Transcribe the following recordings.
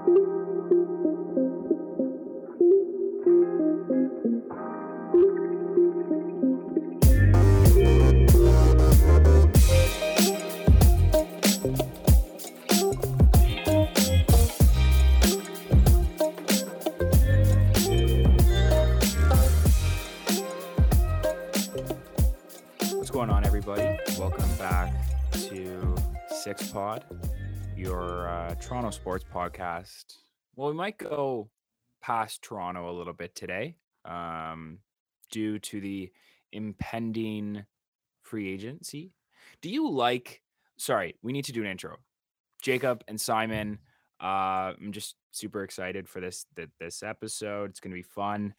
What's going on, everybody? Welcome back to Six Pod, Toronto sports podcast. Well, we might go past Toronto a little bit today um, due to the impending free agency. Do you like? Sorry, we need to do an intro. Jacob and Simon. Uh, I'm just super excited for this th- this episode. It's gonna be fun.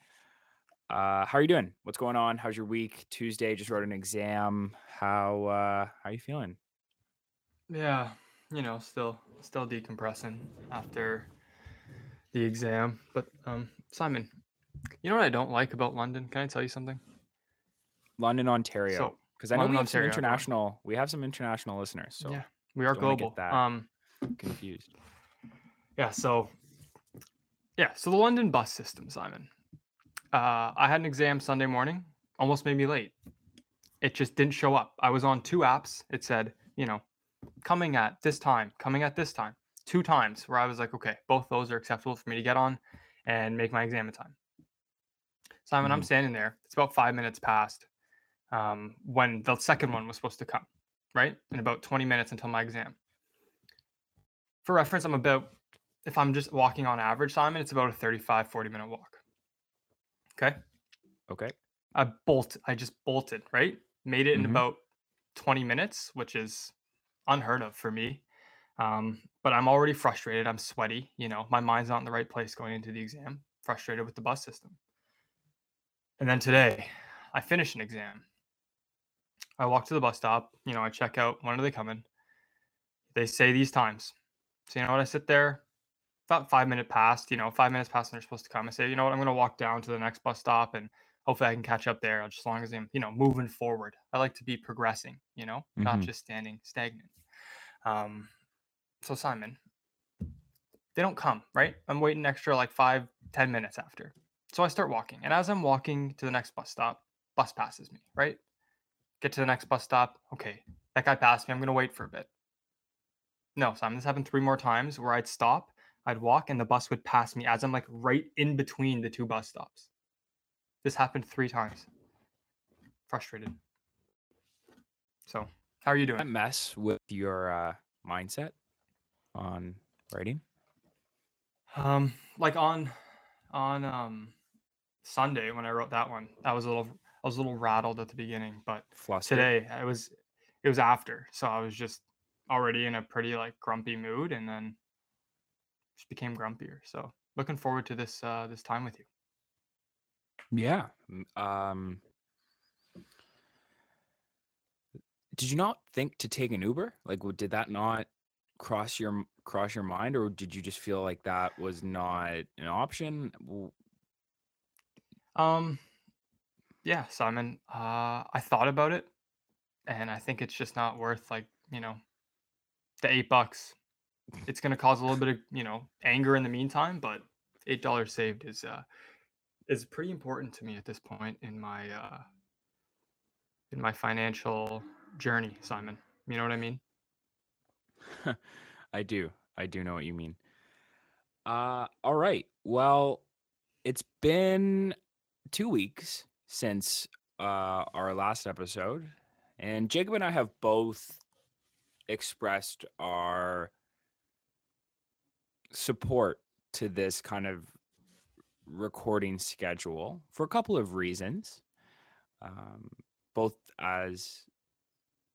Uh, how are you doing? What's going on? How's your week? Tuesday, just wrote an exam. How uh, how are you feeling? Yeah, you know, still still decompressing after the exam. But um Simon, you know what I don't like about London? Can I tell you something? London, Ontario. So Because I know we have some Ontario, on. international. We have some international listeners. So yeah, we are global. that. Um confused. yeah, so yeah, so the London bus system, Simon. Uh I had an exam Sunday morning, almost made me late. It just didn't show up. I was on two apps. It said, you know, coming at this time, coming at this time. Two times where I was like, okay, both those are acceptable for me to get on and make my exam in time. Simon, I'm Mhm. standing there. It's about five minutes past um, when the second one was supposed to come, right? In about 20 minutes until my exam. For reference, I'm about, if I'm just walking on average, Simon, it's about a 35, 40 minute walk. Okay. Okay. I bolt, I just bolted, right? Made it in Mhm. about 20 minutes, which is unheard of for me. Um, but I'm already frustrated. I'm sweaty. You know, my mind's not in the right place going into the exam. Frustrated with the bus system. And then today, I finish an exam. I walk to the bus stop. You know, I check out. When are they coming? They say these times. So you know what? I sit there. About five minute past. You know, five minutes past when they're supposed to come. I say, you know what? I'm going to walk down to the next bus stop and hopefully I can catch up there. Just as long as I'm, you know, moving forward. I like to be progressing. You know, not Mhm. just standing stagnant. Um, so Simon, they don't come, right? I'm waiting extra like five, ten minutes after. So I start walking. And as I'm walking to the next bus stop, bus passes me, right? Get to the next bus stop. Okay, that guy passed me. I'm gonna wait for a bit. No, Simon, this happened three more times where I'd stop, I'd walk, and the bus would pass me as I'm like right in between the two bus stops. This happened three times. Frustrated. So, how are you doing? That mess with your uh, mindset on writing. Um, like on on um Sunday when I wrote that one, I was a little I was a little rattled at the beginning, but Flustered. today I was it was after, so I was just already in a pretty like grumpy mood, and then just became grumpier. So looking forward to this uh this time with you. Yeah. Um. Did you not think to take an Uber? Like, did that not cross your cross your mind, or did you just feel like that was not an option? Um, yeah, Simon. Uh, I thought about it, and I think it's just not worth like you know the eight bucks. It's gonna cause a little bit of you know anger in the meantime, but eight dollars saved is uh is pretty important to me at this point in my uh in my financial journey, Simon. You know what I mean? I do. I do know what you mean. Uh, all right. Well, it's been two weeks since uh, our last episode, and Jacob and I have both expressed our support to this kind of recording schedule for a couple of reasons. Um, both as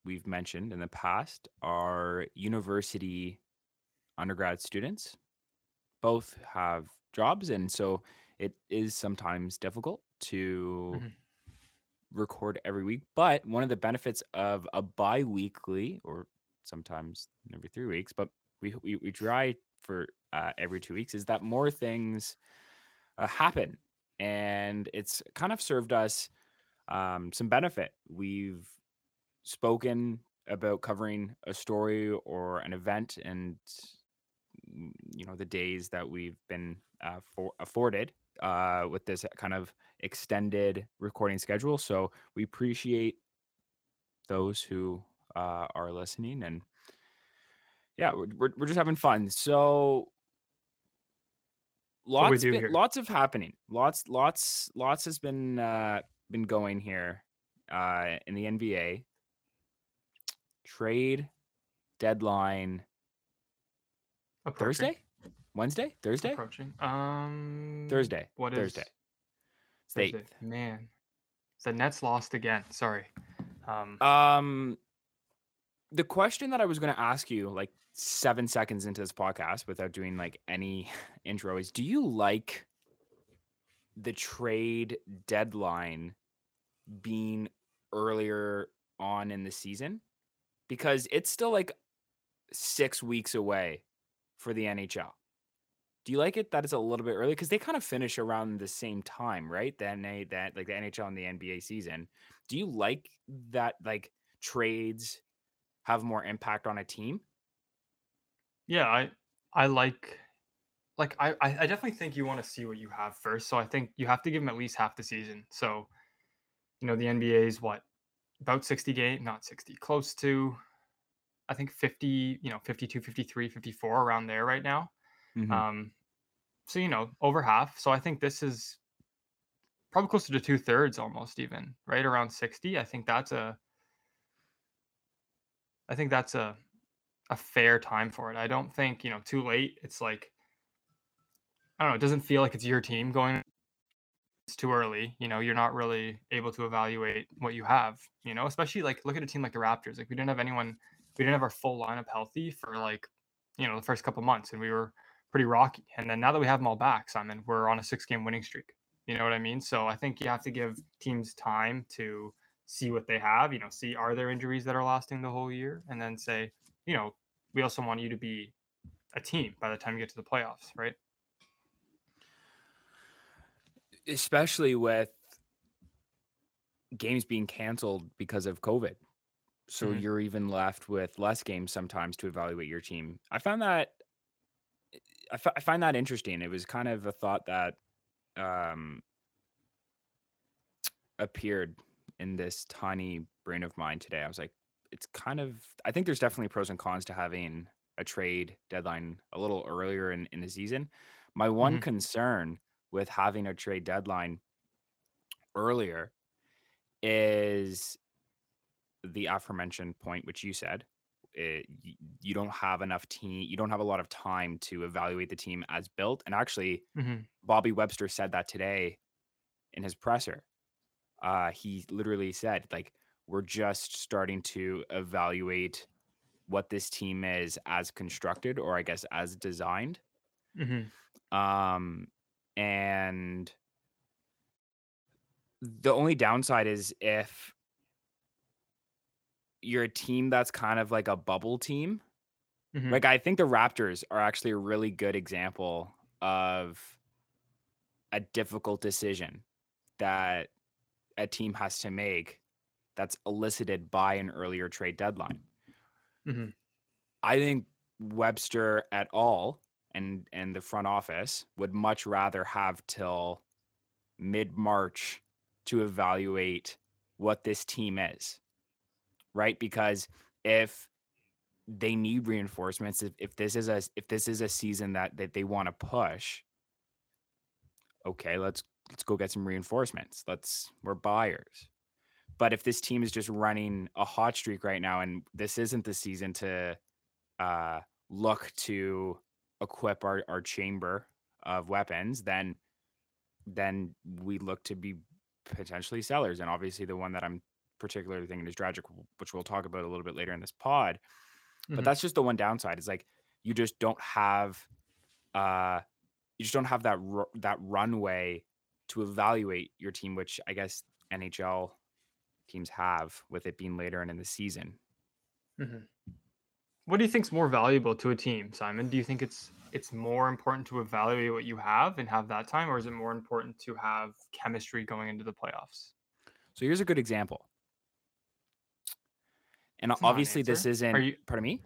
we've mentioned in the past are university undergrad students. Both have jobs, and so it is sometimes difficult to Mhm. record every week. But one of the benefits of a bi weekly, or sometimes every three weeks, but we, we, we try for uh, every two weeks, is that more things uh, happen. And it's kind of served us um, some benefit. We've spoken about covering a story or an event and you know the days that we've been uh, for, afforded uh, with this kind of extended recording schedule. So we appreciate those who uh, are listening, and yeah, we're, we're we're just having fun. So lots been, lots of happening. Lots lots lots has been uh, been going here uh, in the NBA trade deadline. Thursday, Wednesday, Thursday, Approaching. Um. Thursday, What is Thursday. It's Thursday? Man, the Nets lost again. Sorry. Um. Um, the question that I was going to ask you, like seven seconds into this podcast, without doing like any intro, is: Do you like the trade deadline being earlier on in the season? Because it's still like six weeks away for the NHL. Do you like it that it's a little bit early? Because they kind of finish around the same time, right? Then they that like the NHL and the NBA season. Do you like that like trades have more impact on a team? Yeah, I I like like I I definitely think you want to see what you have first. So I think you have to give them at least half the season. So you know the NBA is what about 60 game, not 60, close to I think 50, you know, 52, 53, 54 around there right now. Mhm. Um so you know, over half. So I think this is probably closer to two thirds almost even, right around 60. I think that's a I think that's a a fair time for it. I don't think, you know, too late. It's like I don't know, it doesn't feel like it's your team going it's too early. You know, you're not really able to evaluate what you have, you know, especially like look at a team like the Raptors. Like we didn't have anyone we didn't have our full lineup healthy for like, you know, the first couple months and we were pretty rocky. And then now that we have them all back, Simon, we're on a six game winning streak. You know what I mean? So I think you have to give teams time to see what they have, you know, see are there injuries that are lasting the whole year and then say, you know, we also want you to be a team by the time you get to the playoffs, right? Especially with games being canceled because of COVID. So Mhm. you're even left with less games sometimes to evaluate your team. I found that I, find that interesting. It was kind of a thought that um, appeared in this tiny brain of mine today. I was like, it's kind of. I think there's definitely pros and cons to having a trade deadline a little earlier in, in the season. My one Mhm. concern with having a trade deadline earlier is the aforementioned point which you said it, you don't have enough team you don't have a lot of time to evaluate the team as built and actually Mhm. bobby webster said that today in his presser uh he literally said like we're just starting to evaluate what this team is as constructed or i guess as designed Mhm. um and the only downside is if you're a team that's kind of like a bubble team. Mhm. Like I think the Raptors are actually a really good example of a difficult decision that a team has to make that's elicited by an earlier trade deadline. Mhm. I think Webster at all and and the front office would much rather have till mid March to evaluate what this team is. Right? Because if they need reinforcements, if, if this is a if this is a season that, that they want to push, okay, let's let's go get some reinforcements. Let's we're buyers. But if this team is just running a hot streak right now and this isn't the season to uh look to equip our, our chamber of weapons, then then we look to be potentially sellers. And obviously, the one that I'm particularly thinking is Dragic, which we'll talk about a little bit later in this pod. But Mhm. that's just the one downside. Is like you just don't have, uh, you just don't have that ru- that runway to evaluate your team, which I guess NHL teams have with it being later in, in the season. Mhm. What do you think's more valuable to a team, Simon? Do you think it's it's more important to evaluate what you have and have that time, or is it more important to have chemistry going into the playoffs? So here's a good example. And It's not an obviously, this isn't. Are you? Pardon me.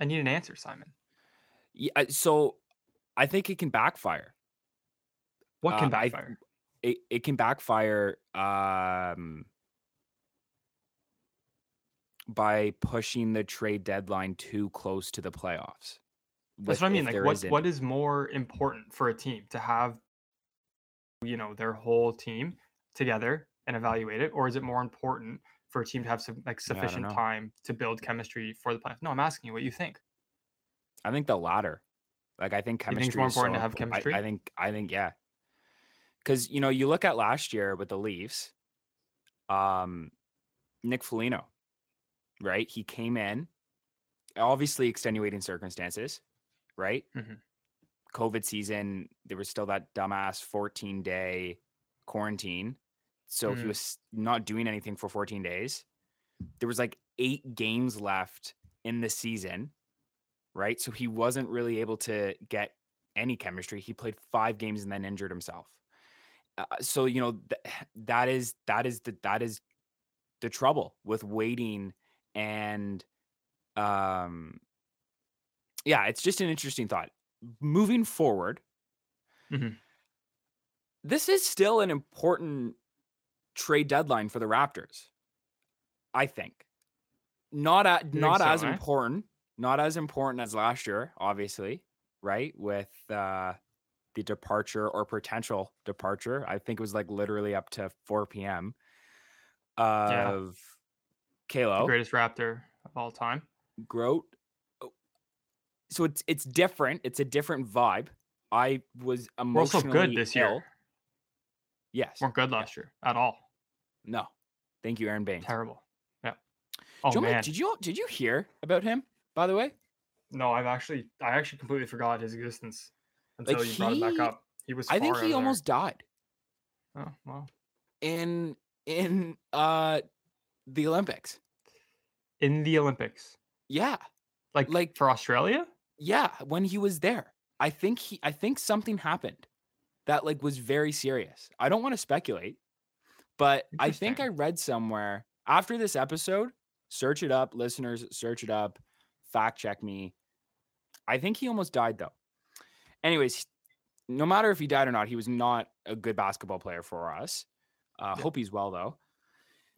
I need an answer, Simon. Yeah, so I think it can backfire. What can I- backfire? It it can backfire um by pushing the trade deadline too close to the playoffs. That's what I mean. Like, what what is more important for a team to have, you know, their whole team together and evaluate it, or is it more important for a team to have some like Yeah, sufficient know. time to build chemistry for the playoffs? No, I'm asking you what you think. I think the latter. Like I think You think chemistry it's more is so important to have impor- I- chemistry? I, think I think yeah. Cuz you know, you look at last year with the Leafs, um Nick Foligno, right? He came in obviously extenuating circumstances, right? Mhm. COVID season, there was still that dumbass 14 day quarantine. So he Mm. was not doing anything for 14 days. There was like eight games left in the season, right? So he wasn't really able to get any chemistry. He played five games and then injured himself. Uh, so you know th- that is that is the that is the trouble with waiting and um yeah, it's just an interesting thought. Moving forward, Mhm. this is still an important trade deadline for the Raptors. I think. Not at, think not so, as eh? important, not as important as last year, obviously, right? With uh the departure or potential departure. I think it was like literally up to 4 p.m. of The Kalo. greatest Raptor of all time. Groat. Oh, So it's it's different. It's a different vibe. I was We're also good this ill. year. Yes. Weren't good last year at all. No. Thank you, Aron Baynes. Terrible. Yeah. Oh Did you, man. did you did you hear about him? By the way, No, I've actually I actually completely forgot his existence until Like, you brought it back up. He was. I think he of there. almost died Oh well. in in uh the Olympics. In the Olympics, Yeah, like Like- for Australia. yeah. When he was there, I think he I think something happened that like was very serious. I don't want to speculate, but I think I read somewhere after this episode. Search it up, listeners. Search it up. Fact check me. I think he almost died though. Anyways, no matter if he died or not, he was not a good basketball player for us. Uh, Yeah. Hope he's well though.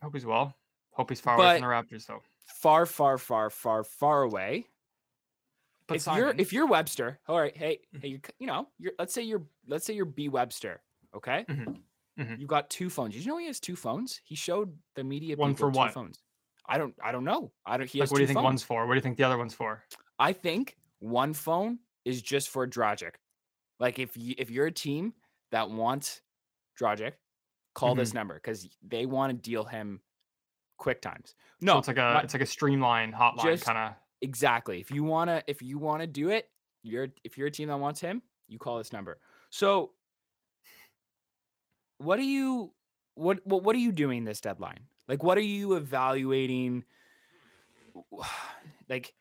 Hope he's well. Hope he's far away from the Raptors though. Far, far, far, far, far away. But if you're if you're Webster, all right, hey, hey, you you know, you're let's say you're let's say you're B Webster, okay? Mhm, mhm. You got two phones. Did you know he has two phones? He showed the media One for two what? phones. I don't I don't know. I don't. He like, has what do you think phones. one's for? What do you think the other one's for? I think one phone is just for Dragic. Like if you if you're a team that wants Dragic, call this number because they want to deal him quick times. No, so it's like a my- it's like a streamline hotline kind of. exactly. If you wanna if you wanna do it, you're if you're a team that wants him, you call this number. So what are you what what what are you doing this deadline? Like what are you evaluating? Like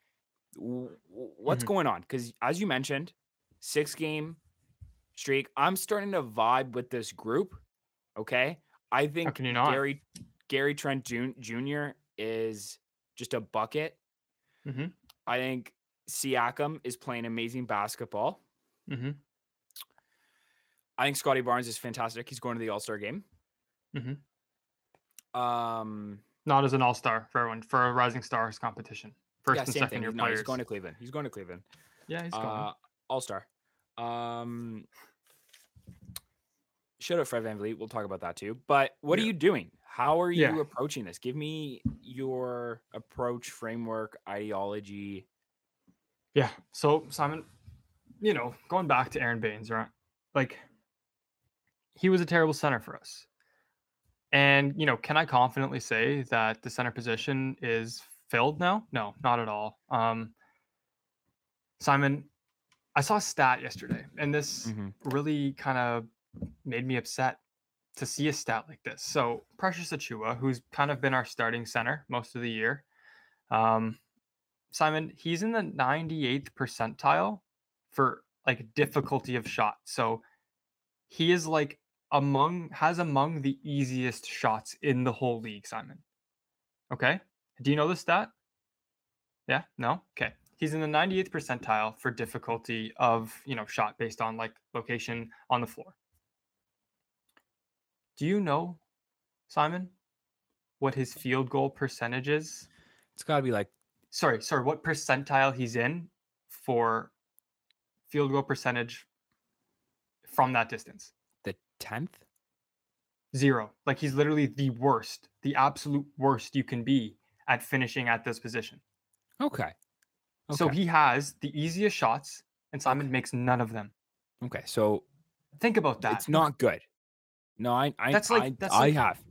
what's Mhm. going on? Because as you mentioned, six game streak. I'm starting to vibe with this group. Okay, I think can you not? Gary Gary Trent Jr. is just a bucket. hmm I think Siakam is playing amazing basketball. hmm I think Scotty Barnes is fantastic. He's going to the All Star game. Mhm. Um, Not as an all star for everyone for a Rising Stars competition. First yeah, and second thing. year No, players. he's going to Cleveland. He's going to Cleveland. yeah, he's going. Uh, All Star. Um, shout out Fred VanVleet. We'll talk about that too. But what are you doing? How are you Yeah. approaching this? Give me your approach, framework, ideology. Yeah. So Simon, you know, going back to Aron Baynes, right? Like he was a terrible center for us. And, you know, can I confidently say that the center position is filled now? No, not at all. Um Simon, I saw a stat yesterday, and this Mhm. really kind of made me upset to see a stat like this. So Precious Achiuwa, who's kind of been our starting center most of the year, um, Simon, he's in the 98th percentile for like difficulty of shot. So he is like among has among the easiest shots in the whole league, Simon. Okay? Do you know the stat? Yeah? No? Okay. He's in the 98th percentile for difficulty of, you know, shot based on like location on the floor. Do you know, Simon, what his field goal percentage is? It's got to be like Sorry, sorry, what percentile he's in for field goal percentage from that distance? the 10th. Zero. Like he's literally the worst, the absolute worst you can be at finishing at this position. Okay. So he has the easiest shots, and Simon makes none of them. Okay. So Think about that. it's not good. No, I I That's like- I, that's I like- have.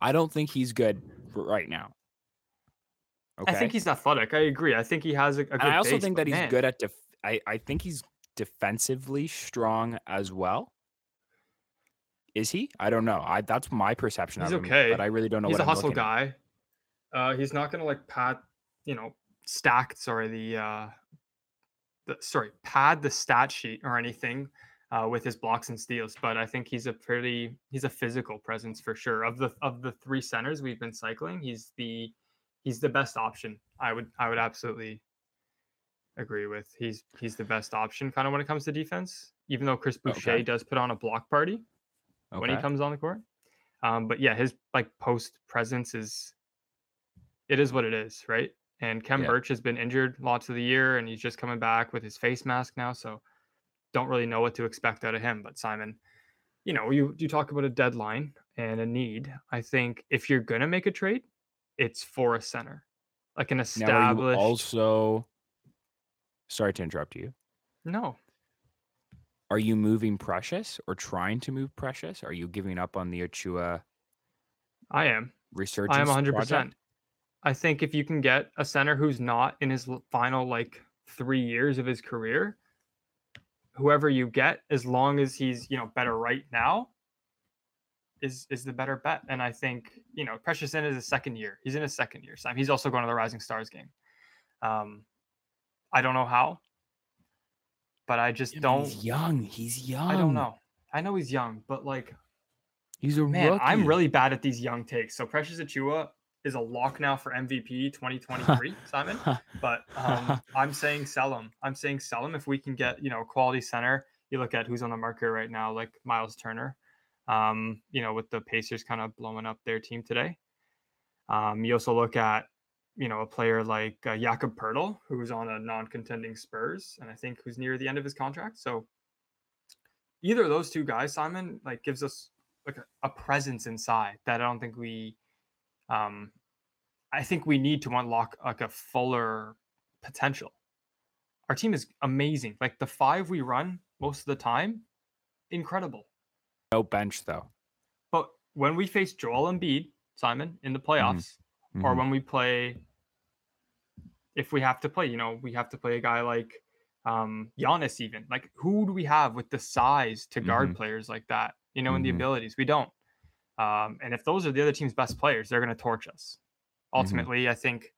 I don't think he's good right now. Okay. I think he's athletic. I agree. I think he has a, a good I also base, think that he's good at def- I I think he's defensively strong as well. Is he? I don't know. I that's my perception He's of him. okay. But I really don't know He's a I'm hustle guy. Uh, he's not gonna like pad, you know, stack. Sorry, the uh, the sorry, pad the stat sheet or anything uh, with his blocks and steals. But I think he's a pretty he's a physical presence for sure. Of the of the three centers we've been cycling, he's the he's the best option. I would I would absolutely agree with. He's he's the best option kind of when it comes to defense. Even though Chris Boucher Okay. does put on a block party when he comes on the court. Um, but yeah, his like post presence is it is what it is, right? And Khem Yeah. Birch has been injured lots of the year and he's just coming back with his face mask now. So don't really know what to expect out of him. But Simon, you know, you you talk about a deadline and a need. I think if you're gonna make a trade, it's for a center. Like an Now, are you established also sorry to interrupt you. no. Are you moving Precious or trying to move Precious? Are you giving up on the Achiuwa I am. resurgence? I am 100%. I think if you can get a center who's not in his final like three years of his career, whoever you get, as long as he's you know better right now, is is the better bet. And I think you know Precious in is his second year. He's in his second year. Sam. He's also going to the Rising Stars game. Um, I don't know how, but I just Yeah, don't. He's young. He's young. I don't know. I know he's young, but like He's a Man, rookie. I'm really bad at these young takes. So Precious Achiuwa is a lock now for MVP 2023, Simon. But um, I'm saying sell him. I'm saying sell him if we can get you know a quality center. You look at who's on the market right now, like Miles Turner. Um, you know, with the Pacers kind of blowing up their team today. Um, you also look at you know a player like uh, Jakob Poeltl, who's on a non-contending Spurs, and I think who's near the end of his contract. So either of those two guys, Simon, like gives us like a, a presence inside that I don't think we um I think we need to unlock like a fuller potential. Our team is amazing. Like the five we run most of the time, incredible. no bench though. But when we face Joel Embiid, Simon, in the playoffs, or Mhm. when we play if we have to play, you know, we have to play a guy like um Giannis even. Like who do we have with the size to guard Mhm. players like that? You know, and the Mhm. abilities. We don't. Um, and if those are the other team's best players, they're gonna torch us. Ultimately, I think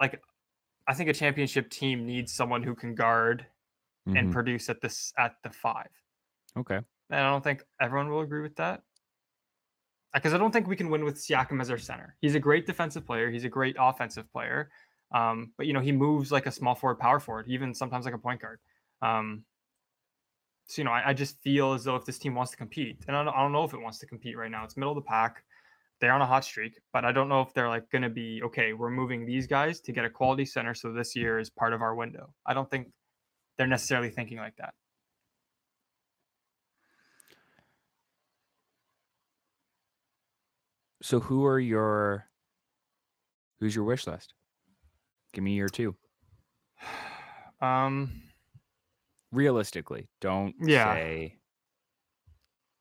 like I think a championship team needs someone who can guard and Mhm. produce at this at the five. okay. And I don't think everyone will agree with that. Because I don't think we can win with Siakam as our center. He's a great defensive player. He's a great offensive player. Um, but you know, he moves like a small forward, power forward, even sometimes like a point guard. Um, so you know, I, I just feel as though if this team wants to compete, and I don't, I don't know if it wants to compete right now. It's middle of the pack. They're on a hot streak, but I don't know if they're like going to be okay. We're moving these guys to get a quality center, so this year is part of our window. I don't think they're necessarily thinking like that. So who are your who's your wish list? Give me your two. Um, Realistically, don't Yeah. say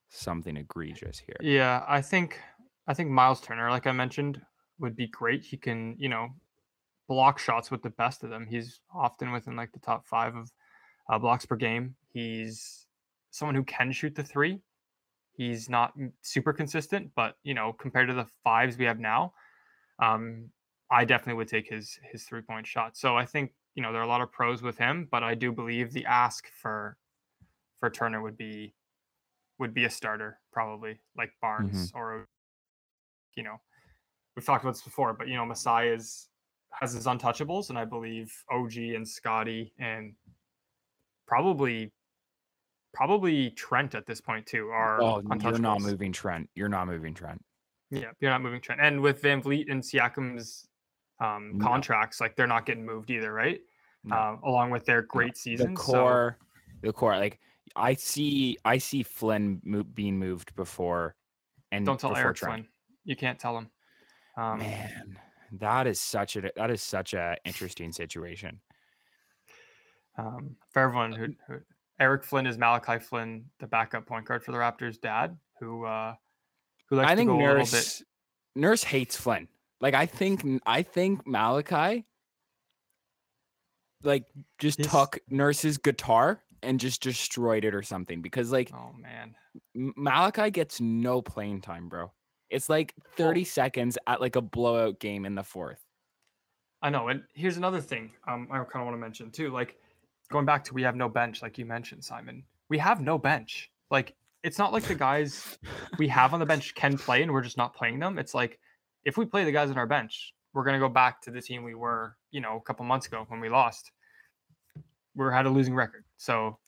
something egregious here. Yeah, I think I think Miles Turner, like I mentioned, would be great. He can, you know, block shots with the best of them. He's often within like the top five of uh, blocks per game. He's someone who can shoot the three. He's not super consistent, but you know, compared to the fives we have now, um, I definitely would take his his three point shot. So I think you know there are a lot of pros with him, but I do believe the ask for for Turner would be would be a starter probably like mm-hmm. Barnes or you know we've talked about this before, but you know Masai is has his untouchables, and I believe OG and Scotty and probably probably Trent at this point too are Oh, you're not moving Trent. You're not moving Trent. Yeah, you're not moving Trent. And with VanVleet and Siakam's um, No. contracts, like they're not getting moved either, right? No. Um, along with their great the season. so- core, the core. Like I see, I see Flynn mo- being moved before, and don't tell Eric Trent. Flynn. You can't tell him. Um, Man, that is such a that is such a interesting situation. um, for everyone who, who Eric Flynn is Malachi Flynn, the backup point guard for the Raptors' dad, who uh, who likes I to think go a little bit. Nurse Nurse hates Flynn. Like I think I think Malachi like just He's- took Nurse's guitar and just destroyed it or something because like Oh man, Malachi gets no playing time, bro. It's like 30 seconds at like a blowout game in the fourth. I know. And here's another thing um, I kind of want to mention too. Like going back to we have no bench, like you mentioned, Simon. We have no bench. Like it's not like the guys we have on the bench can play and we're just not playing them. It's like if we play the guys on our bench, we're gonna go back to the team we were, you know, a couple months ago when we lost. We had a losing record. So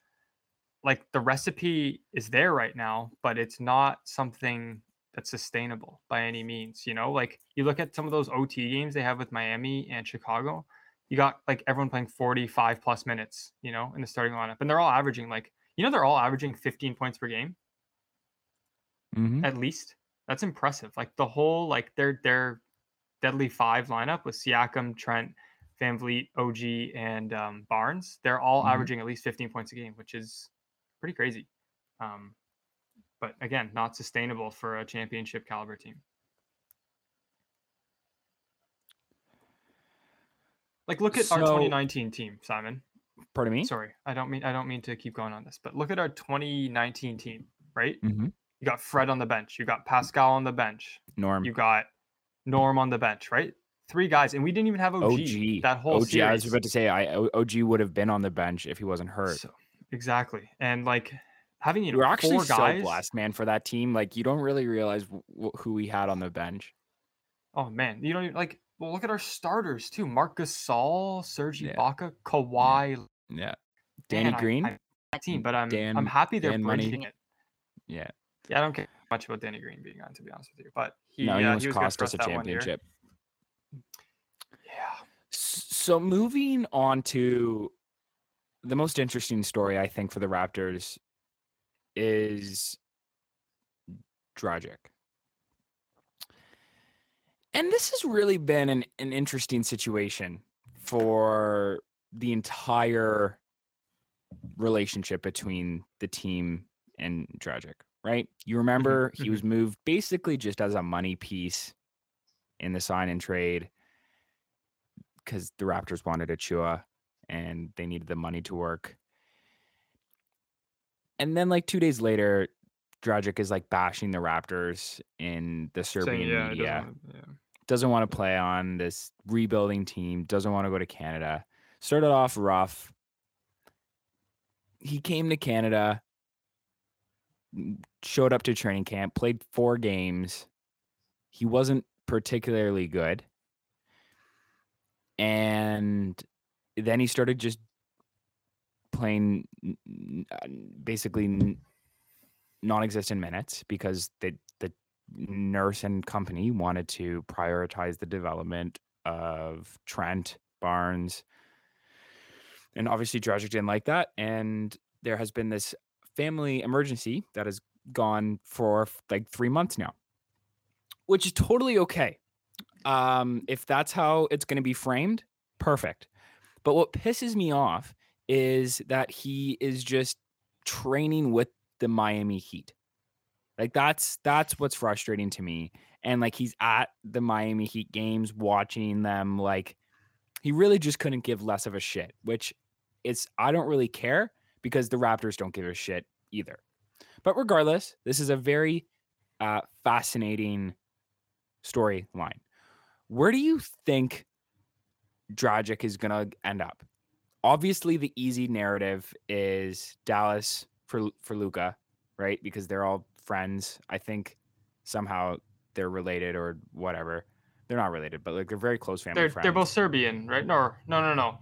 like the recipe is there right now, but it's not something that's sustainable by any means. You know, like you look at some of those OT games they have with Miami and Chicago, you got like everyone playing 45 plus minutes, you know, in the starting lineup. And they're all averaging like, you know, they're all averaging 15 points per game Mm-hmm. at least. That's impressive. Like the whole like their their deadly five lineup with Siakam, Trent, VanVleet, OG, and um, Barnes. They're all Mhm. averaging at least 15 points a game, which is pretty crazy. Um, but again, not sustainable for a championship caliber team. Like look at our 2019 team, Simon. Pardon me? Sorry, I don't mean I don't mean to keep going on this, but look at our 2019 team, right? Mm-hmm. You got Fred on the bench, you got Pascal on the bench, Norm. you got Norm on the bench, right? Three guys, and we didn't even have OG, OG. that whole OG, series. I was about to say, I OG would have been on the bench if he wasn't hurt. So- exactly, and like having you know we were actually four so blessed, man, for that team. Like you don't really realize w- who we had on the bench. Oh man, you don't even, like. Well, look at our starters too: Marcus Gasol, Serge Yeah. Ibaka, Kawhi. Yeah. Danny Man, Green. I, that team, but I'm Dan- I'm happy they're Dan Money. it. yeah. Yeah, I don't care much about Danny Green being on, to be honest with you, but he, no, he uh, almost he was cost us a that one year. championship. Yeah. So moving on to the most interesting story I think for the Raptors is Dragic. And this has really been an, an interesting situation for the entire relationship between the team and Dragic, right? You remember he mhm. was moved basically just as a money piece in the sign and trade because the Raptors wanted Achiuwa and they needed the money to work. And then like two days later, Dragic is like bashing the Raptors in the Serbian Saying, yeah, media. doesn't yeah. Doesn't want to play on this rebuilding team. Doesn't want to go to Canada. Started off rough. He came to Canada, showed up to training camp, played four games. He wasn't particularly good. And then he started just playing uh, basically non-existent minutes because the the nurse and company wanted to prioritize the development of Trent Barnes, and obviously Dragic didn't like that, and there has been this family emergency that has gone for like three months now, which is totally okay. Um, if that's how it's going to be framed, perfect. But what pisses me off is that he is just training with the Miami Heat. Like that's that's what's frustrating to me. And like he's at the Miami Heat games watching them like he really just couldn't give less of a shit, which it's I don't really care because the Raptors don't give a shit either. But regardless, this is a very uh fascinating storyline. Where do you think Dragic is going to end up? Obviously, the easy narrative is Dallas for for Luka, right? Because they're all friends. I think somehow they're related or whatever. they're not related, but like they're very close family They're friends. they're both Serbian, right? No, no, no, no.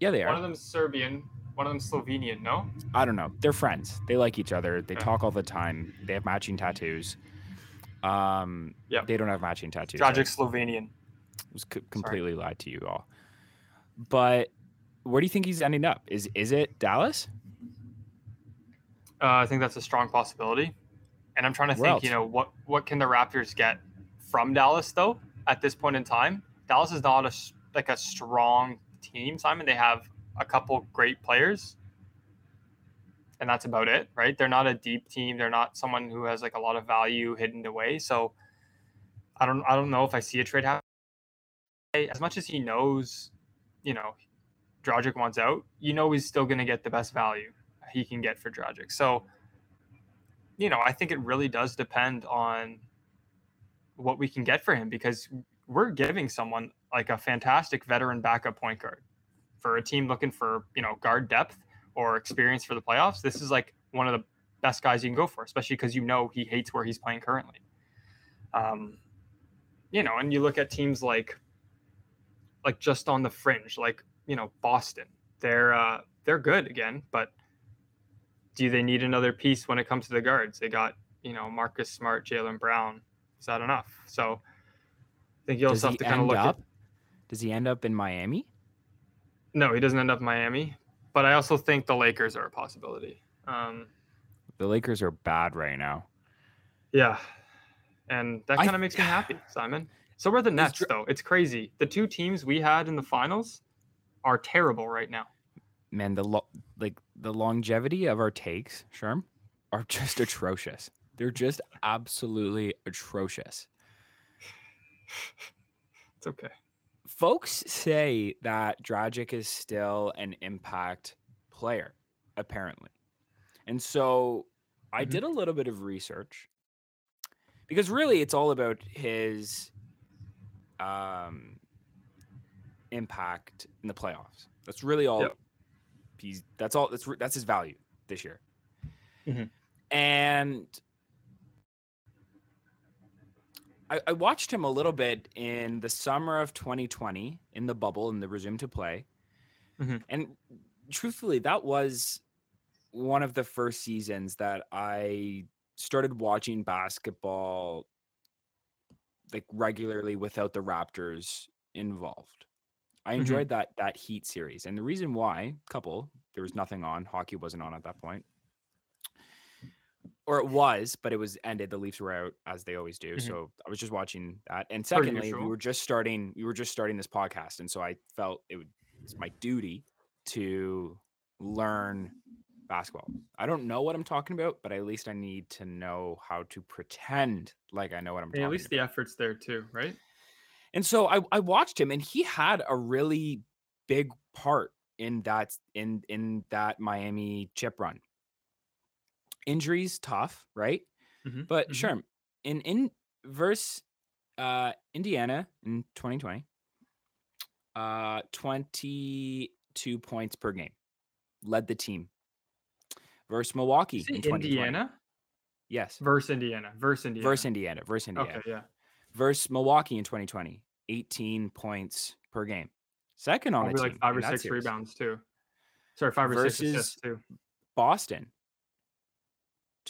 yeah, they are. One of them's Serbian, one of them Slovenian. No. I don't know. They're friends. They like each other. They Okay. talk all the time. They have matching tattoos. Um, Yep. they don't have matching tattoos. Dragic Slovenian. was c- completely lied to you all. But where do you think he's ending up? Is is it Dallas? Uh, I think that's a strong possibility. And I'm trying to Where think, you know, what what can the Raptors get from Dallas though? At this point in time, Dallas is not a like a strong team. Simon, they have a couple great players, and that's about it, right? They're not a deep team. They're not someone who has like a lot of value hidden away. So, I don't I don't know if I see a trade happen. As much as he knows, you know, Dragic wants out, you know he's still going to get the best value he can get for Dragic. So, you know, I think it really does depend on what we can get for him because we're giving someone like a fantastic veteran backup point guard for a team looking for, you know, guard depth or experience for the playoffs. This is like one of the best guys you can go for, especially because you know he hates where he's playing currently. Um, you know, and you look at teams like like just on the fringe, like, you know, Boston. They're uh they're good again, but do they need another piece when it comes to the guards? They got, you know, Marcus Smart, Jaylen Brown. Is that enough? So I think you'll have to kind of look up? at Does he end up in Miami? No, he doesn't end up in Miami. But I also think the Lakers are a possibility. Um, The Lakers are bad right now. yeah. And that kind of makes me happy, Simon. So are the Nets, dr- though. It's crazy. The two teams we had in the finals are terrible right now. Man, the lo- like the longevity of our takes, Sherm, are just atrocious. They're just absolutely atrocious. It's okay. Folks say that Dragic is still an impact player, apparently. And so I Mhm. did a little bit of research because really it's all about his um, impact in the playoffs. That's really all Yep. he's that's all that's that's his value this year. Mhm. And I, I watched him a little bit in the summer of 2020 in the bubble in the resume to play. Mhm. And truthfully, that was one of the first seasons that I started watching basketball like regularly without the Raptors involved. I Mhm. enjoyed that that Heat series. And the reason why, couple, there was nothing on, hockey wasn't on at that point. Or it was, but it was ended. The Leafs were out as they always do. Mhm. So I was just watching that. And secondly, we were just starting we were just starting this podcast. And so I felt it would it's my duty to learn basketball. I don't know what I'm talking about, but at least I need to know how to pretend like I know what I'm talking at least about. the effort's there too, right? And so I, I watched him and he had a really big part in that in in that Miami chip run. Injuries tough, right? Mhm, But mhm. sure, in in verse uh Indiana in 2020, uh 22 points per game. Led the team. Versus Milwaukee in 2020. Indiana Yes. versus Indiana versus Indiana. Versus Indiana. Versus Indiana. Okay, yeah. versus Milwaukee in 2020, 18 points per game. Second on the team. like five or six series. rebounds too. Sorry, five or six Versus- assists too. Boston,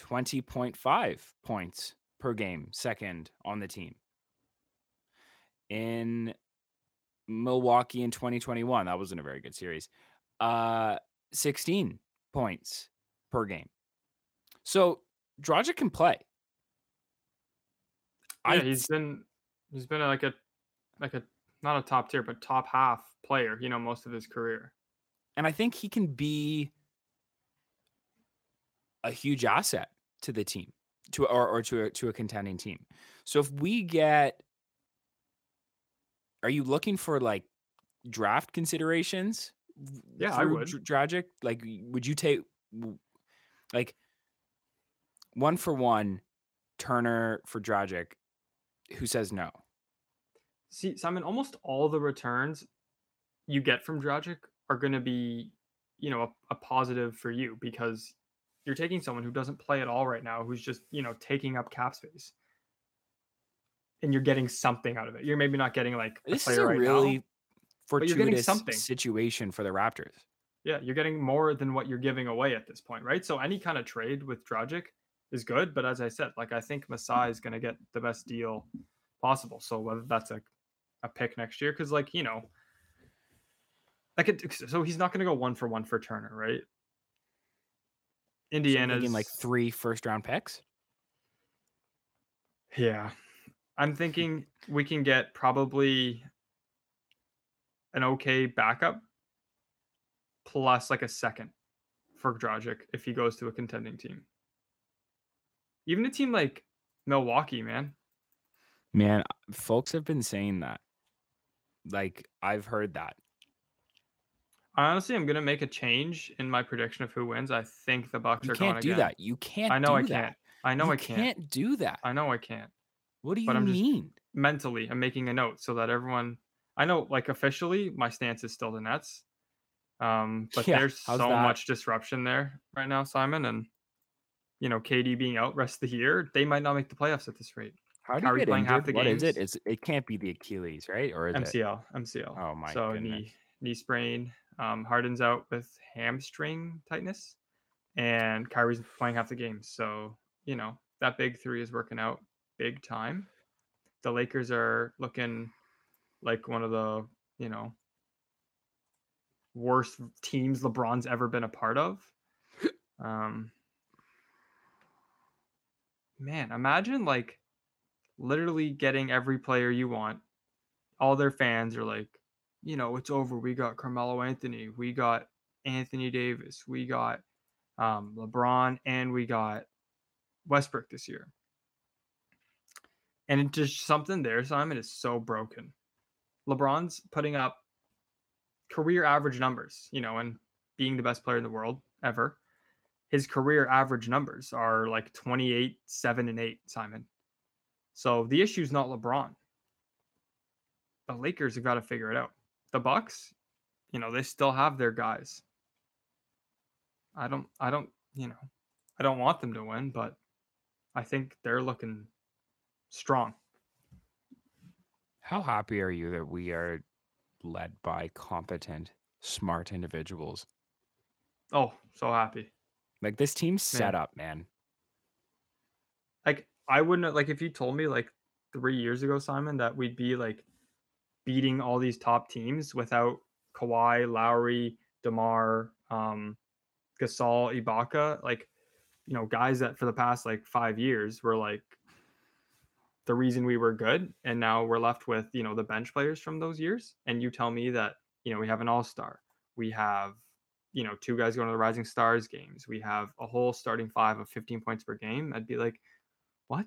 20.5 points per game, second on the team. In Milwaukee in 2021, that wasn't a very good series. Uh 16 points per game. So Dragic can play. Yeah, I he's been he's been like a like a not a top tier but top half player, you know, most of his career. and I think he can be a huge asset to the team, to or, or to a, to a contending team. So if we get, are you looking for like draft considerations? Yeah, I would. Dr- Dragic, like, would you take like one for one Turner for Dragic? Who says no? See, Simon, almost all the returns you get from Dragic are going to be, you know, a, a positive for you because you're taking someone who doesn't play at all right now, who's just, you know, taking up cap space. and you're getting something out of it. You're maybe not getting like a This is a right really now. but you're getting fortuitous something. situation for the Raptors. Yeah, you're getting more than what you're giving away at this point, right? So any kind of trade with Dragic is good, but as I said, like I think Masai is going to get the best deal possible. So whether that's a a pick next year, because like you know, like it, so he's not going to go one for one for Turner, right? So Indiana's thinking like three first round picks. Yeah. I'm hmm. thinking we can get probably an okay backup plus like a second for Dragic if he goes to a contending team. Even a team like Milwaukee, man. Man, folks have been saying that. Like I've heard that. Honestly, I'm gonna make a change in my prediction of who wins. I think the Bucks You are going can't do again. that. You can't. I know do I that. can't. I know you I can't. Can't do that. I know I can't. What do you but I'm just- mean? mentally i'm making a note so that everyone i know like officially my stance is still the nets um but Yeah, there's so that? much disruption there right now simon and you know kd being out rest of the year they might not make the playoffs at this rate How do you playing half injured? the What is it? games. It's it can't be the Achilles, right? Or is it? mcl mcl Oh my so goodness. knee knee sprain um harden's out with hamstring tightness and Kyrie's playing half the games so you know that big three is working out big time. The lakers are looking like one of the you know worst teams lebron's ever been a part of. Um man imagine like literally getting every player you want. All their fans are like you know it's over. We got carmelo anthony we got anthony davis we got um lebron and we got westbrook this year. And it just something there simon is so broken. Lebron's putting up career average numbers you know and being the best player in the world ever. His career average numbers are like 28 7 and 8 simon. So the issue is not lebron. The lakers have got to figure it out the bucks you know they still have their guys i don't i don't you know i don't want them to win but i think they're looking strong How happy are you that we are led by competent, smart individuals? oh so happy Like this team's set up, man. like I wouldn't like if you told me like three years ago, Simon, that we'd be like beating all these top teams without Kawhi, Lowry, Demar, um, Gasol, Ibaka, like you know, guys that for the past like five years were like the reason we were good, and now we're left with you know the bench players from those years, and you tell me that you know we have an all star, we have you know two guys going to the Rising Stars games, we have a whole starting five of 15 points per game. I'd be like, what?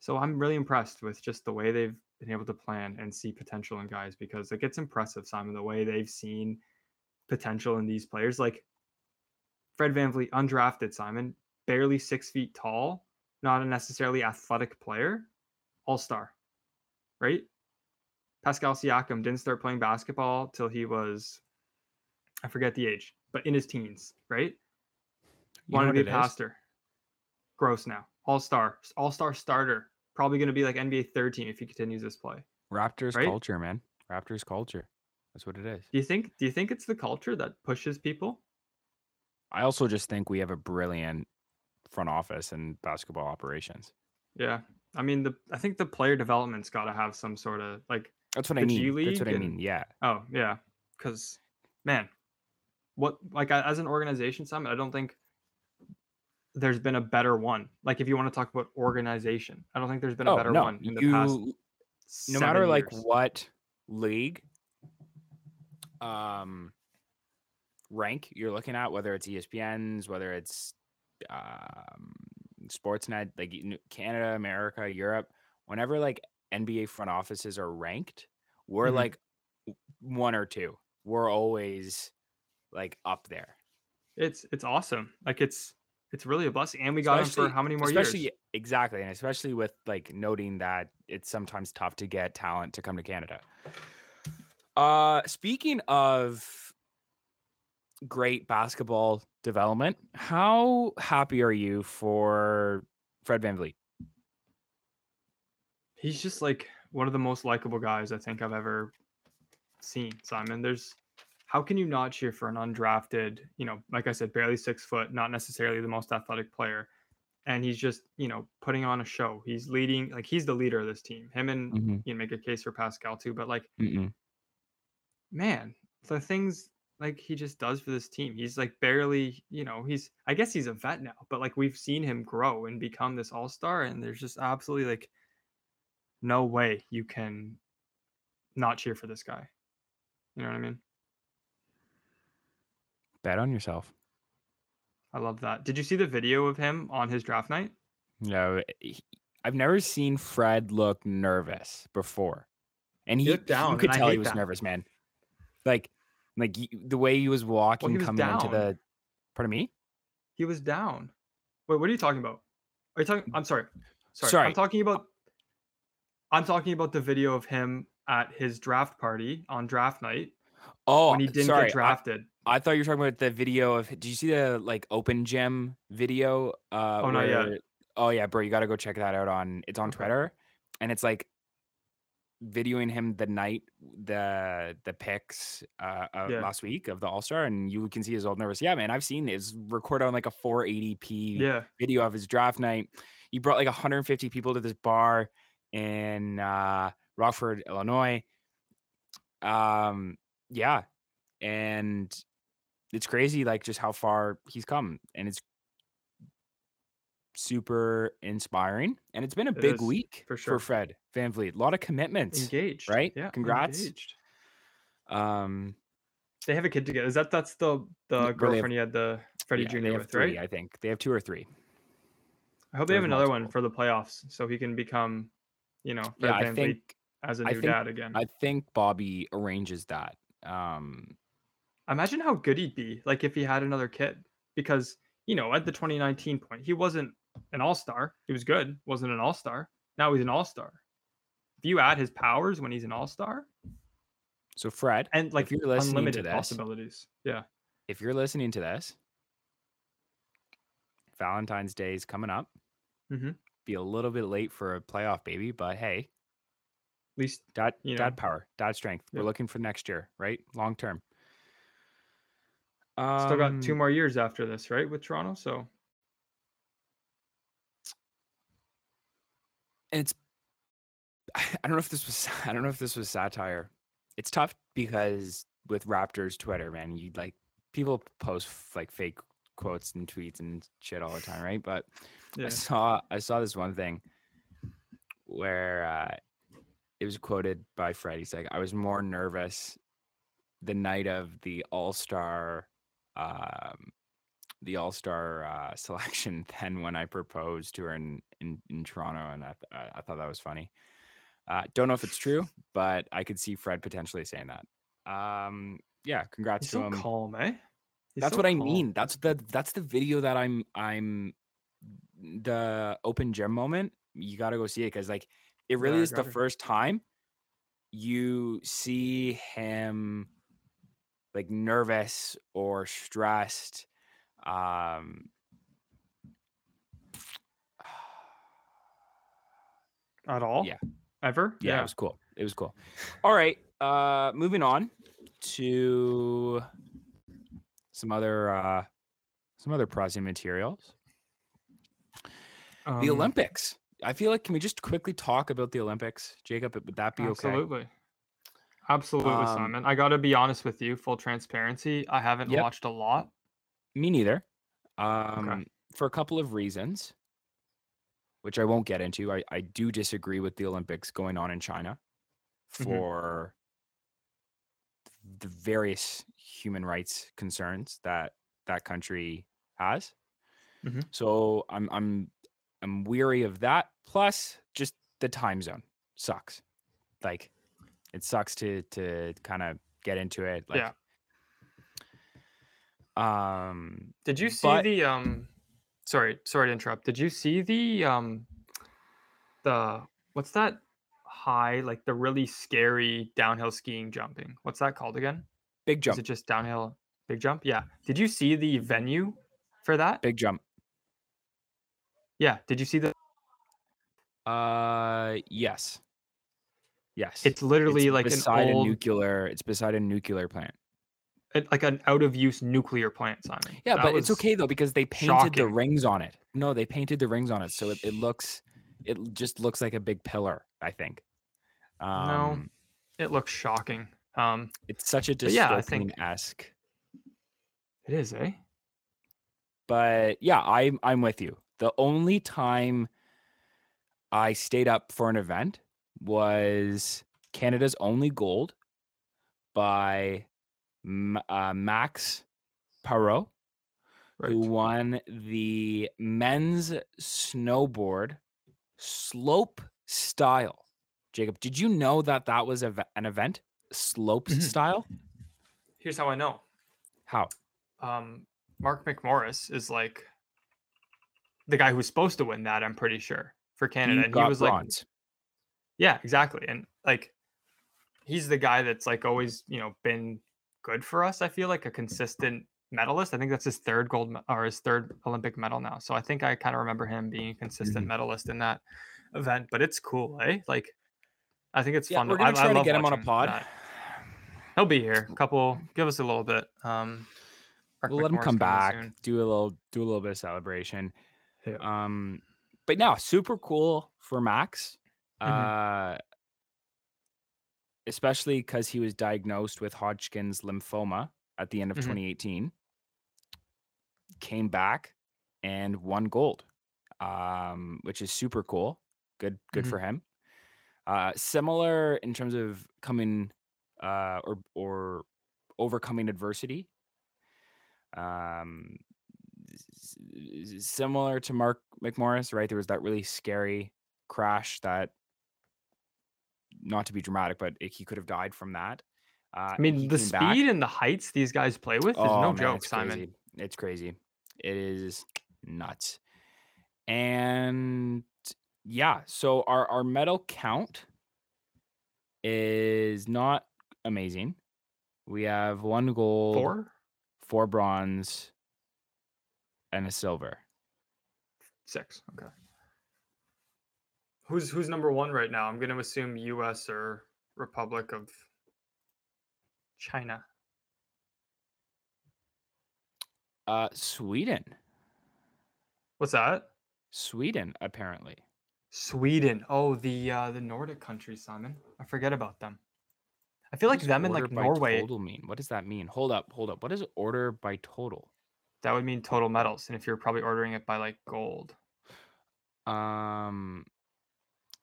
So I'm really impressed with just the way they've been able to plan and see potential in guys because it gets impressive, Simon, the way they've seen potential in these players. Like Fred VanVleet, undrafted, Simon, barely six feet tall, not a necessarily athletic player, all star, right? Pascal Siakam didn't start playing basketball till he was, I forget the age, but in his teens, right? You Wanted to be a is? pastor. Gross now. All star, all star starter. Probably going to be like NBA third team if he continues this play. Raptors Right? culture, man. Raptors culture. That's what it is. Do you think? Do you think it's the culture that pushes people? I also just think we have a brilliant front office and basketball operations. Yeah. I mean, the I think the player development's got to have some sort of like. That's what I mean. That's what I mean. Yeah. Oh yeah, because man, what like as an organization, Simon, I don't think there's been a better one. Like if you want to talk about organization, I don't think there's been a Oh, better no. one in the you, past. no matter like years. what league um rank you're looking at whether it's espn's whether it's um sportsnet like canada america europe whenever like nba front offices are ranked we're Mhm. like one or two we're always like up there It's it's awesome. Like it's it's really a blessing, and we got him for how many more especially years? exactly and especially with like noting that it's sometimes tough to get talent to come to canada uh speaking of great basketball development how happy are you for fred VanVleet he's just like one of the most likable guys I think I've ever seen. Simon, there's how can you not cheer for an undrafted, you know, like I said, barely six foot, not necessarily the most athletic player, and he's just you know putting on a show. He's leading, like he's the leader of this team. Him and Mm-hmm. you know make a case for Pascal too, but like Mm-mm. man, the things like he just does for this team. He's like barely, you know, he's I guess he's a vet now, but like we've seen him grow and become this all-star and there's just absolutely like no way you can not cheer for this guy. You know what I mean? Bet on yourself. I love that. Did you see the video of him on his draft night? No, he- I've never seen Fred look nervous before, and he, looked down, You could tell he was that. nervous, man. Like, like the way he was walking, was coming into down. the. Pardon me. He was down. Wait, what are you talking about? Are you talking I'm sorry. Sorry. Sorry. I'm talking about I'm talking about the video of him at his draft party on draft night Oh, when he didn't sorry. get drafted. I, thought you were talking about the video of. Did you see the like open gym video? Uh, Oh, not yet. Oh yeah, bro, you got to go check that out on. It's on Okay. Twitter, and it's like videoing him the night the the picks uh, Yeah. last week of the All Star, and you can see his old nervous. Yeah, man, I've seen. It's recorded on like a 480p Yeah. video of his draft night. He brought like 150 people to this bar in uh, Rockford, Illinois. Um, yeah, and it's crazy, like just how far he's come, and it's super inspiring. And it's been a It big week for sure. for Fred VanVleet. A lot of commitments. Engaged. right? Yeah. Congrats. Engaged. Um, They have a kid together. Is that that's the the they have- girlfriend you had the Freddie yeah, Jr. they have with, three, right? I think they have two or three. I hope they have another one for the playoffs so he can become, you know, Yeah, Fred I think as a new think- dad again. I think Bobby arranges that. Um, Imagine how good he'd be, like if he had another kid. Because you know, at the 2019 point, he wasn't an all star. He was good, wasn't an all star. Now he's an all star. If you add his powers when he's an all star, so Fred, and like you're listening to unlimited this- possibilities, yeah, if you're listening to this, Valentine's Day is coming up. Mhm. Be a little bit late for a playoff baby, but hey, at least dad, dad know. power, dad strength. We're looking for next year, right? Long term. Still got two Um, more years after this, right, with Toronto. So it's I don't know if this was I don't know if this was satire. It's tough because with Raptors Twitter, man, you like people post like fake quotes and tweets and shit all the time, right? But yeah, I saw I saw this one thing where uh, it was quoted by Fred. He's like, "I was more nervous the night of the All Star, um, the All Star uh, selection than when I proposed to her in in, in Toronto," and I, th- I thought that was funny. Uh, don't know if it's true, but I could see Fred potentially saying that. Um, yeah, congrats he's to so him. calm, eh? He's That's so what I mean. That's the that's the video that I'm I'm the open gym moment. You got to go see it because like it really Yeah, is the gotta. first time you see him like nervous or stressed. Um, at all. Yeah. ever. yeah, it was cool. It was cool. All right, uh, moving on to some other uh, some other pressing materials. the Um, Olympics. I feel like can we just quickly talk about the Olympics, Jacob? Would that be okay? Absolutely. Absolutely, Um, Simon. I got to be honest with you, full transparency. I haven't Yep. watched a lot. Me neither. Um, for a couple of reasons, which I won't get into. I, I do disagree with the Olympics going on in China Mhm. for the various human rights concerns that that country has. Mhm. So I'm I'm I'm weary of that. Plus, just the time zone sucks. Like, it sucks to to kind of get into it. Like, Yeah. Um, Did you see But- the um sorry, sorry to interrupt. Did you see the um the what's that high like the really scary downhill skiing jumping? What's that called again? big jump. Is it just downhill big jump? Yeah. Did you see the venue for that? big jump. Yeah. Did you see the Uh, yes. Yes. It's literally like an beside old, a nuclear. It's beside a nuclear plant. it- like an out of use nuclear plant, Simon. Yeah, That but it's okay though because they painted the rings on it. No, they painted the rings on it, so it, it looks, it just looks like a big pillar. I think. Um, It looks shocking. Um, it's such a But yeah, I think- dystopian esque. it is, eh? But yeah, I'm I'm with you. The only time I stayed up for an event was Canada's only gold by M- uh, Max Parrot. Right. who won the men's snowboard slope style. Jacob, did you know that that was a, an event? Slopes Mhm. style? Here's how I know. How? Um, Mark McMorris is like the guy who's supposed to win that. I'm pretty sure for Canada, He and got he was like, bronze. Yeah, exactly, and like he's the guy that's like always, you know, been good for us. I feel like a consistent medalist. I think that's his third gold or his third Olympic medal now. So I think I kind of remember him being a consistent Mhm. medalist in that event. But it's cool, eh? Like I think it's yeah, fun. we're gonna I try to love get him on a pod. that. He'll be here. A couple. Give us a little bit. Um, We'll let him come back, soon. do a little, do a little bit of celebration. Yeah. Um, but no, super cool for Max. Mhm. Uh, especially because he was diagnosed with Hodgkin's lymphoma at the end of Mhm. 2018. Came back and won gold, um, which is super cool. Good, good Mhm. for him. Uh, similar in terms of coming uh, or or overcoming adversity. Um, similar to Mark McMorris, right? There was that really scary crash that, not to be dramatic, but it, he could have died from that. Uh, I mean, the speed back- and the heights these guys play with is Oh, no man, joke, it's Simon. Crazy. It's crazy. It is nuts. And yeah, so our our medal count is not amazing. We have one gold, Four, four bronze, and a silver. six. Okay. Who's who's number one right now? I'm going to assume U.S. or Republic of China. Uh, Sweden, What's that? Sweden, apparently. Sweden. Oh, the uh, the Nordic countries, Simon. I forget about them. I feel What like them in order like Norway. Total mean? What does that mean? Hold up, hold up. What does order by total? That would mean total medals, and if you're probably ordering it by like gold. Um,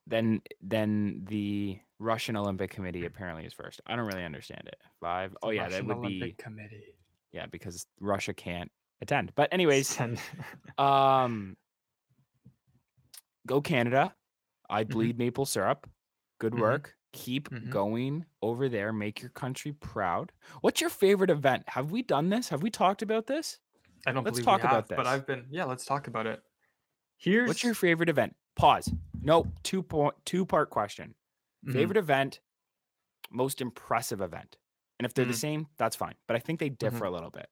then then the Russian Olympic Committee apparently is first. I don't really understand it. Five. Oh yeah, that would Olympic be Committee. yeah because Russia can't attend. But anyways, um, go Canada. I Mhm. bleed maple syrup. Good Mhm. work. Keep Mhm. going over there. Make your country proud. What's your favorite event? Have we done this? Have we talked about this? I don't Let's believe talk we about have, but. I've been yeah. Let's talk about it. Here's What's your favorite event? Pause. No, two point two part question. Mhm. Favorite event, most impressive event. And if they're the Mm. same, that's fine. But I think they differ a little bit.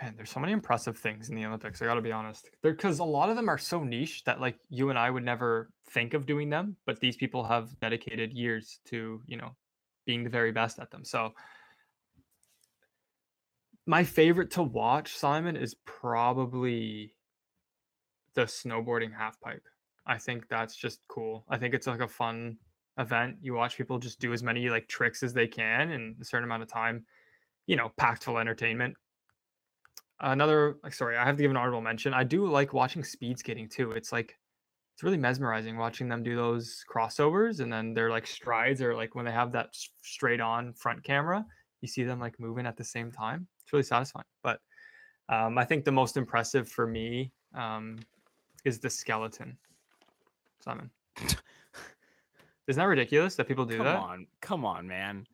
Man, there's so many impressive things in the Olympics. I got to be honest. There because a lot of them are so niche that like you and I would never think of doing them, but these people have dedicated years to, you know, being the very best at them. So my favorite to watch, Simon, is probably the snowboarding half pipe. I think that's just cool. I think it's like a fun event. You watch people just do as many like tricks as they can in a certain amount of time. You know, packed full entertainment another like sorry i have to give an honorable mention i do like watching speed skating too it's like it's really mesmerizing watching them do those crossovers and then their like strides or like when they have that straight on front camera you see them like moving at the same time it's really satisfying but um, i think the most impressive for me um, is the skeleton simon isn't that ridiculous that people do Come that Come on. Come on, man.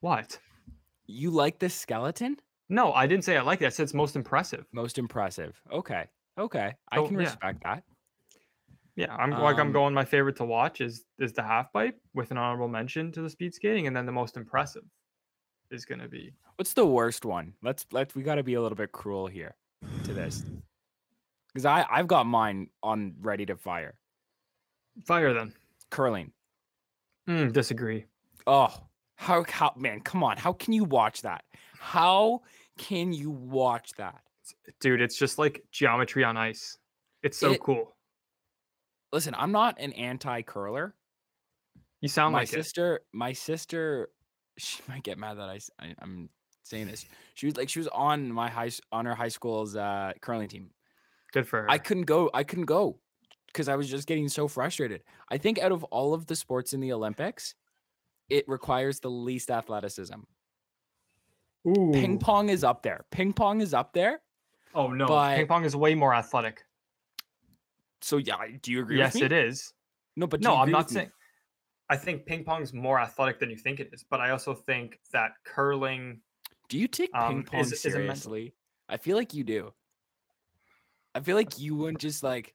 what You like the skeleton? no i didn't say i like it i said it's most impressive Most impressive. Okay. Okay. I Oh, can yeah. respect that. Yeah, I'm like I'm Um, going. My favorite to watch is is the half pipe with an honorable mention to the speed skating, and then the most impressive is going to be What's the worst one? Let's let's we gotta be a little bit cruel here to this. Because I I've got mine on ready to fire. Fire then. Curling. Mm, disagree. Oh, how how man, come on. How can you watch that? How can you watch that? Dude, it's just like geometry on ice. It's so It- cool. Listen, I'm not an anti-curler. You sound my like it. sister, my sister, she might get mad that I, I am saying this. She was like she was on my high on her high school's uh curling team. Good for her. I couldn't go. I couldn't go because I was just getting so frustrated. I think out of all of the sports in the Olympics, it requires the least athleticism. Ooh. Ping pong is up there. Ping pong is up there. Oh no, but- ping pong is way more athletic. So yeah, do you agree? Yes, with me? it is. No, but No, I'm not with me? saying. I think ping pong's more athletic than you think it is, but I also think that curling. Do you take um, ping pong is- is seriously? I feel like you do. I feel like you wouldn't just like,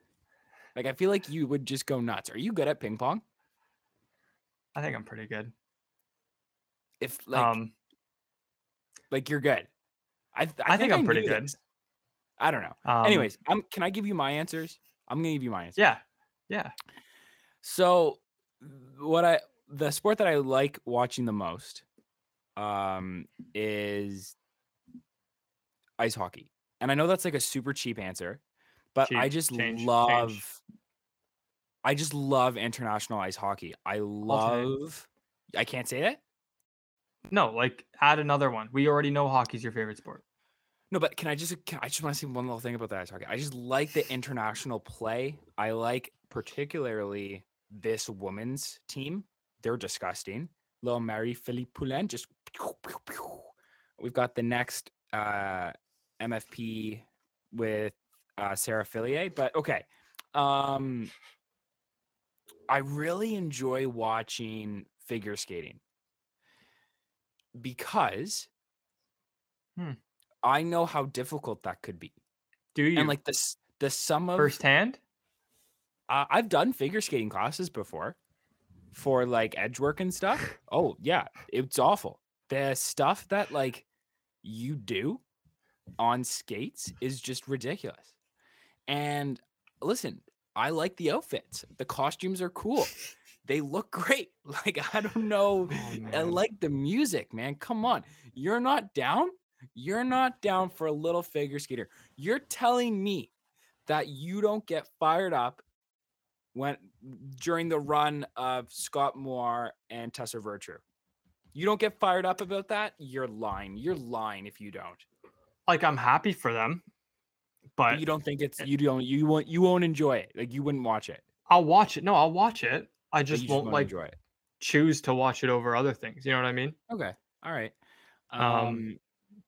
like I feel like you would just go nuts. Are you good at ping pong? I think I'm pretty good. If like, um, like you're good. I, th- I, think, I'm pretty good. this. I don't know. Um, Anyways, I'm. Can I give you my answers? I'm gonna give you my answers. yeah, yeah. So, what I the sport that I like watching the most, um, is ice hockey, and I know that's like a super cheap answer, but I just Change. Change. love. I just love international ice hockey. I love. I can't say that. No, like add another one. We already know hockey's your favorite sport. No, but can I just can, I just want to say one little thing about the ice hockey. I just like the international play. I like particularly this women's team. They're disgusting. Little Marie-Philip Poulin just pew, pew, pew. we've got the next uh MFP with uh Sarah Fillier, but okay. Um I really enjoy watching figure skating because Hmm. I know how difficult that could be. Do you? And like this the sum of firsthand? uh, I've done figure skating classes before for like edge work and stuff. Oh yeah, it's awful. The stuff that like you do on skates is just ridiculous. And listen, I like the outfits. The costumes are cool. They look great. Like I don't know. Oh, I like the music, man. Come on. You're not down? You're not down for a little figure skater. You're telling me that you don't get fired up when during the run of Scott Moir and Tessa Virtue. You don't get fired up about that? You're lying. You're lying if you don't. Like I'm happy for them, But you don't think it's you don't you won't you won't enjoy it. Like you wouldn't watch it. I'll watch it. No, I'll watch it. I just you won't like enjoy it. choose to watch it over other things. You know what I mean? Okay. All right. Um, Um,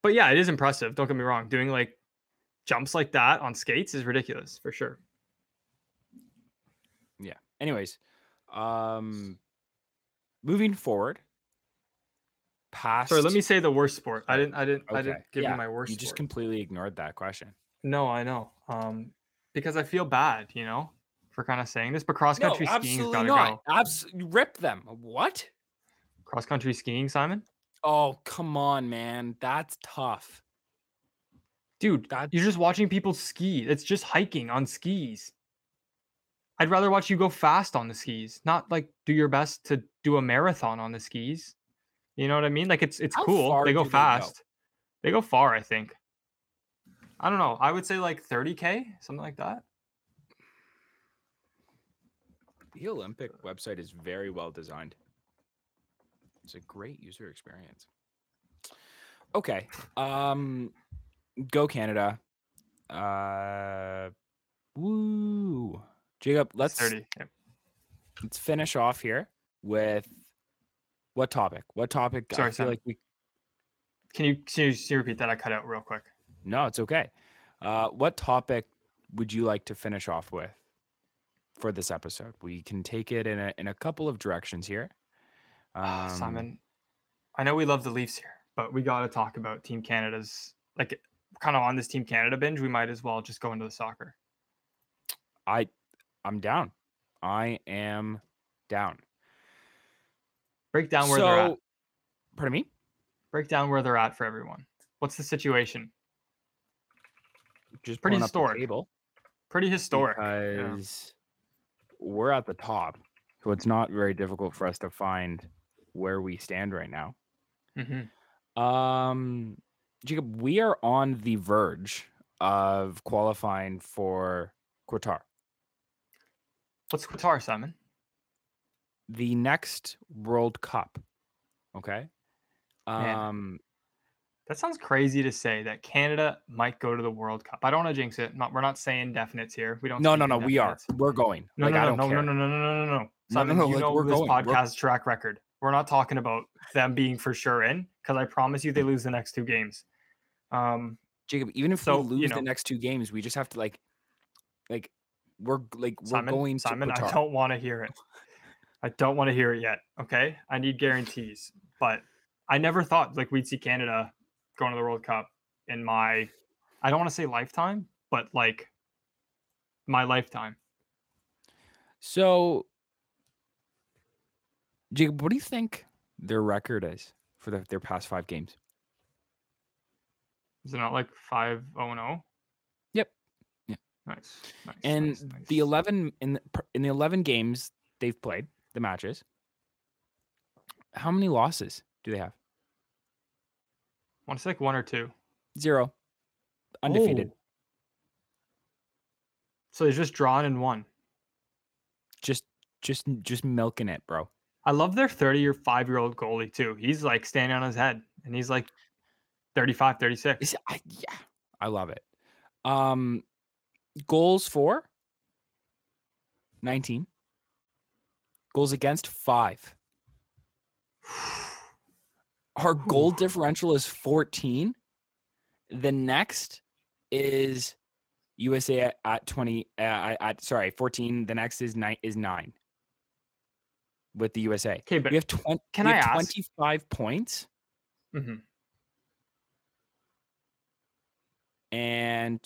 But yeah, it is impressive. Don't get me wrong. Doing like jumps like that on skates is ridiculous for sure. Yeah. Anyways, um moving forward past Sorry, let me say the worst sport. I didn't. I didn't. I didn't give yeah, you my worst. You just sport. completely ignored that question. No, I know. Um, because I feel bad, you know, for kind of saying this. But cross country skiing's absolutely gotta not. go. Abs- rip them. What? Cross country skiing, Simon. Oh, come on, man. That's tough. Dude, That- you're just watching people ski. It's just hiking on skis. I'd rather watch you go fast on the skis, not like do your best to do a marathon on the skis. You know what I mean? Like it's it's How cool. They go do they go? fast. They go far, I think. I don't know. I would say like 30k, something like that. The Olympic website is very well designed. It's a great user experience. Okay. Um go Canada. Uh woo. Jacob, let's 30. yeah. let's finish off here with what topic? What topic? I Sorry, feel Sam. like we Can you can you, can you repeat that? I cut out real quick. No, it's okay. Uh, what topic would you like to finish off with for this episode? We can take it in a in a couple of directions here. Ah, Um, Simon, I know we love the Leafs here, but we got to talk about Team Canada's like kind of on this Team Canada binge. We might as well just go into the soccer. I I'm down. I am down. Break down where they're at. So, pardon me. Break down where they're at for everyone. What's the situation? Just Pretty pulling historic. table. Pretty historic. yeah. because we're at the top, so it's not very difficult for us to find where we stand right now. Mhm. Um, Jacob, we are on the verge of qualifying for Qatar. What's Qatar, Simon? The next World Cup. Okay. Um, That sounds crazy to say that Canada might go to the World Cup. I don't want to jinx it. Not, we're not saying definites here. We don't. no, no, no, we are. We're going. No, like, no, I no, no, no, no, no, no, no, no, no. no, Simon, no, you like, know we're this going. We're- podcast track record. We're not talking about them being for sure in because I promise you they lose the next two games. Um, Jacob, even if So, we you lose know- the next two games, we just have to like, like, we're like we're Simon, going Simon, to I don't want to hear it. I don't want to hear it yet. Okay, I need guarantees. But I never thought like we'd see Canada going to the World Cup in my, I don't want to say lifetime, but like my lifetime. So, Jacob, what do you think their record is for the, their past five games? Is it not like five oh and oh? Yep. Yeah. Nice. Nice. And nice, the eleven in the, in the eleven games they've played, the matches. How many losses do they have? I want to say like one or two. Zero. Undefeated. Oh. So they're just drawn and won. Just just just milking it, bro. I love their 30 or 5 year old goalie too. He's like standing on his head and he's like 35, 36. Is- I, yeah, I love it. Um, goals for 19. Goals against five. Our goal differential is 14. The next is USA at, at 20. Uh, at- sorry, 14. The next is nine. Is nine. With the USA, Okay, but we have 20. can I have ask- 25 points Mhm. and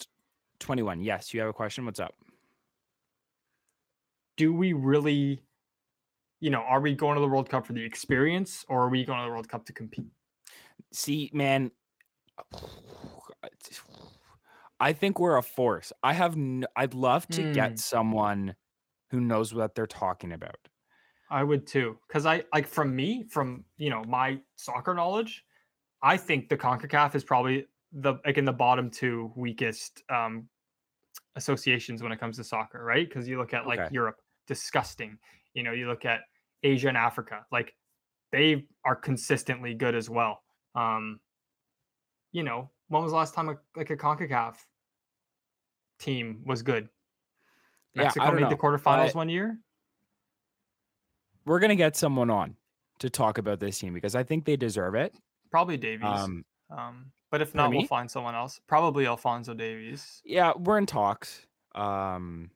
21. Yes, you have a question. What's up? do we really, you know, are we going to the World Cup for the experience or are we going to the World Cup to compete? See, man, I think we're a force. I have. N- I'd love to Mm. get someone who knows what they're talking about. I would too. Because I like from me, from you know, my soccer knowledge, I think the CONCACAF is probably the like in the bottom two weakest um associations when it comes to soccer, right? Because you look at like Okay. Europe, disgusting. You know, you look at Asia and Africa, like they are consistently good as well. Um, you know, when was the last time a, like a CONCACAF team was good? Yeah, I Mexico don't made the quarterfinals one year. We're gonna get someone on to talk about this team because I think they deserve it. Probably Davies. Um, Um, but if not, we'll find someone else. Probably Alphonso Davies. yeah, we're in talks. Um,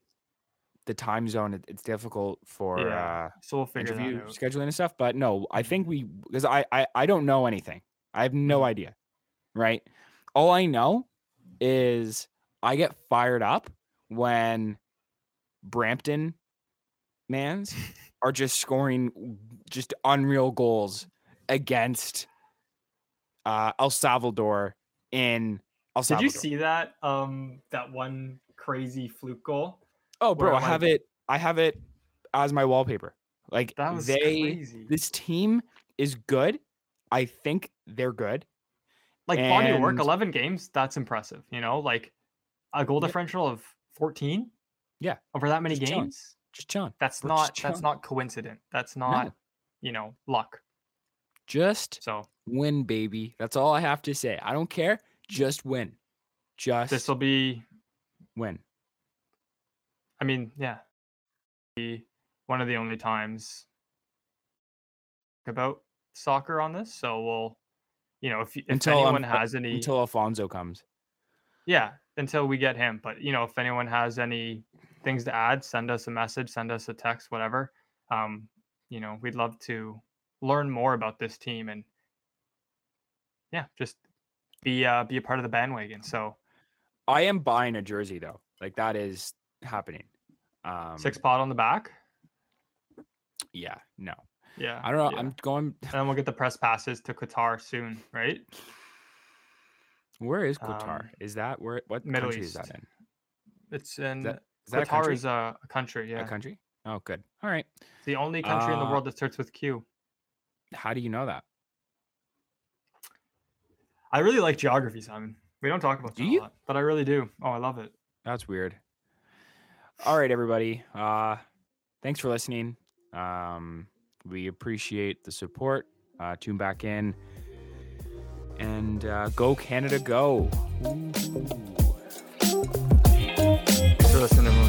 the time zone it- it's difficult for Yeah, uh, So we'll figure interview scheduling and stuff. But no, I think we because I, I I don't know anything. I have no Mhm. idea. Right. All I know is I get fired up when Brampton mans are just scoring just unreal goals against uh El Salvador in El Did you see that? Um, that one crazy fluke goal. Oh, bro, I have it. I have it as my wallpaper. Like That was they, crazy. this team is good. I think they're good. Like body of work, eleven games. That's impressive. You know, like a goal Yeah. differential of fourteen. Yeah, Over that many just chilling. games. Just chilling. That's We're not. That's not coincident. That's not. You know, luck. Just So win, baby. That's all I have to say. I don't care. Just win. Just this will be. win. I mean, yeah, one of the only times about soccer on this. So we'll, you know, if if Until, um, anyone uh, has any, Until Alphonso comes. yeah, until we get him. But you know, if anyone has any things to add, send us a message, send us a text, whatever. Um, you know, we'd love to learn more about this team and yeah, just be uh be a part of the bandwagon. So I am buying a jersey though. Like that is happening. Um six pot on the back. Yeah, no. Yeah. I don't know. yeah. I'm going and then we'll get the press passes to Qatar soon, right? where is Qatar? Um, is that where what Middle country is that in? It's in that- Is that a Qatar is a, a country. Yeah, A country? Oh, good. All right. It's the only country in the Uh, world that starts with Q. How do you know that? I really like geography, Simon. We don't talk about Do that you? a lot, but I really do. Oh, I love it. That's weird. All right, everybody. Uh, thanks for listening. Um, we appreciate the support. Uh, tune back in and uh, go Canada, go. Thanks for listening.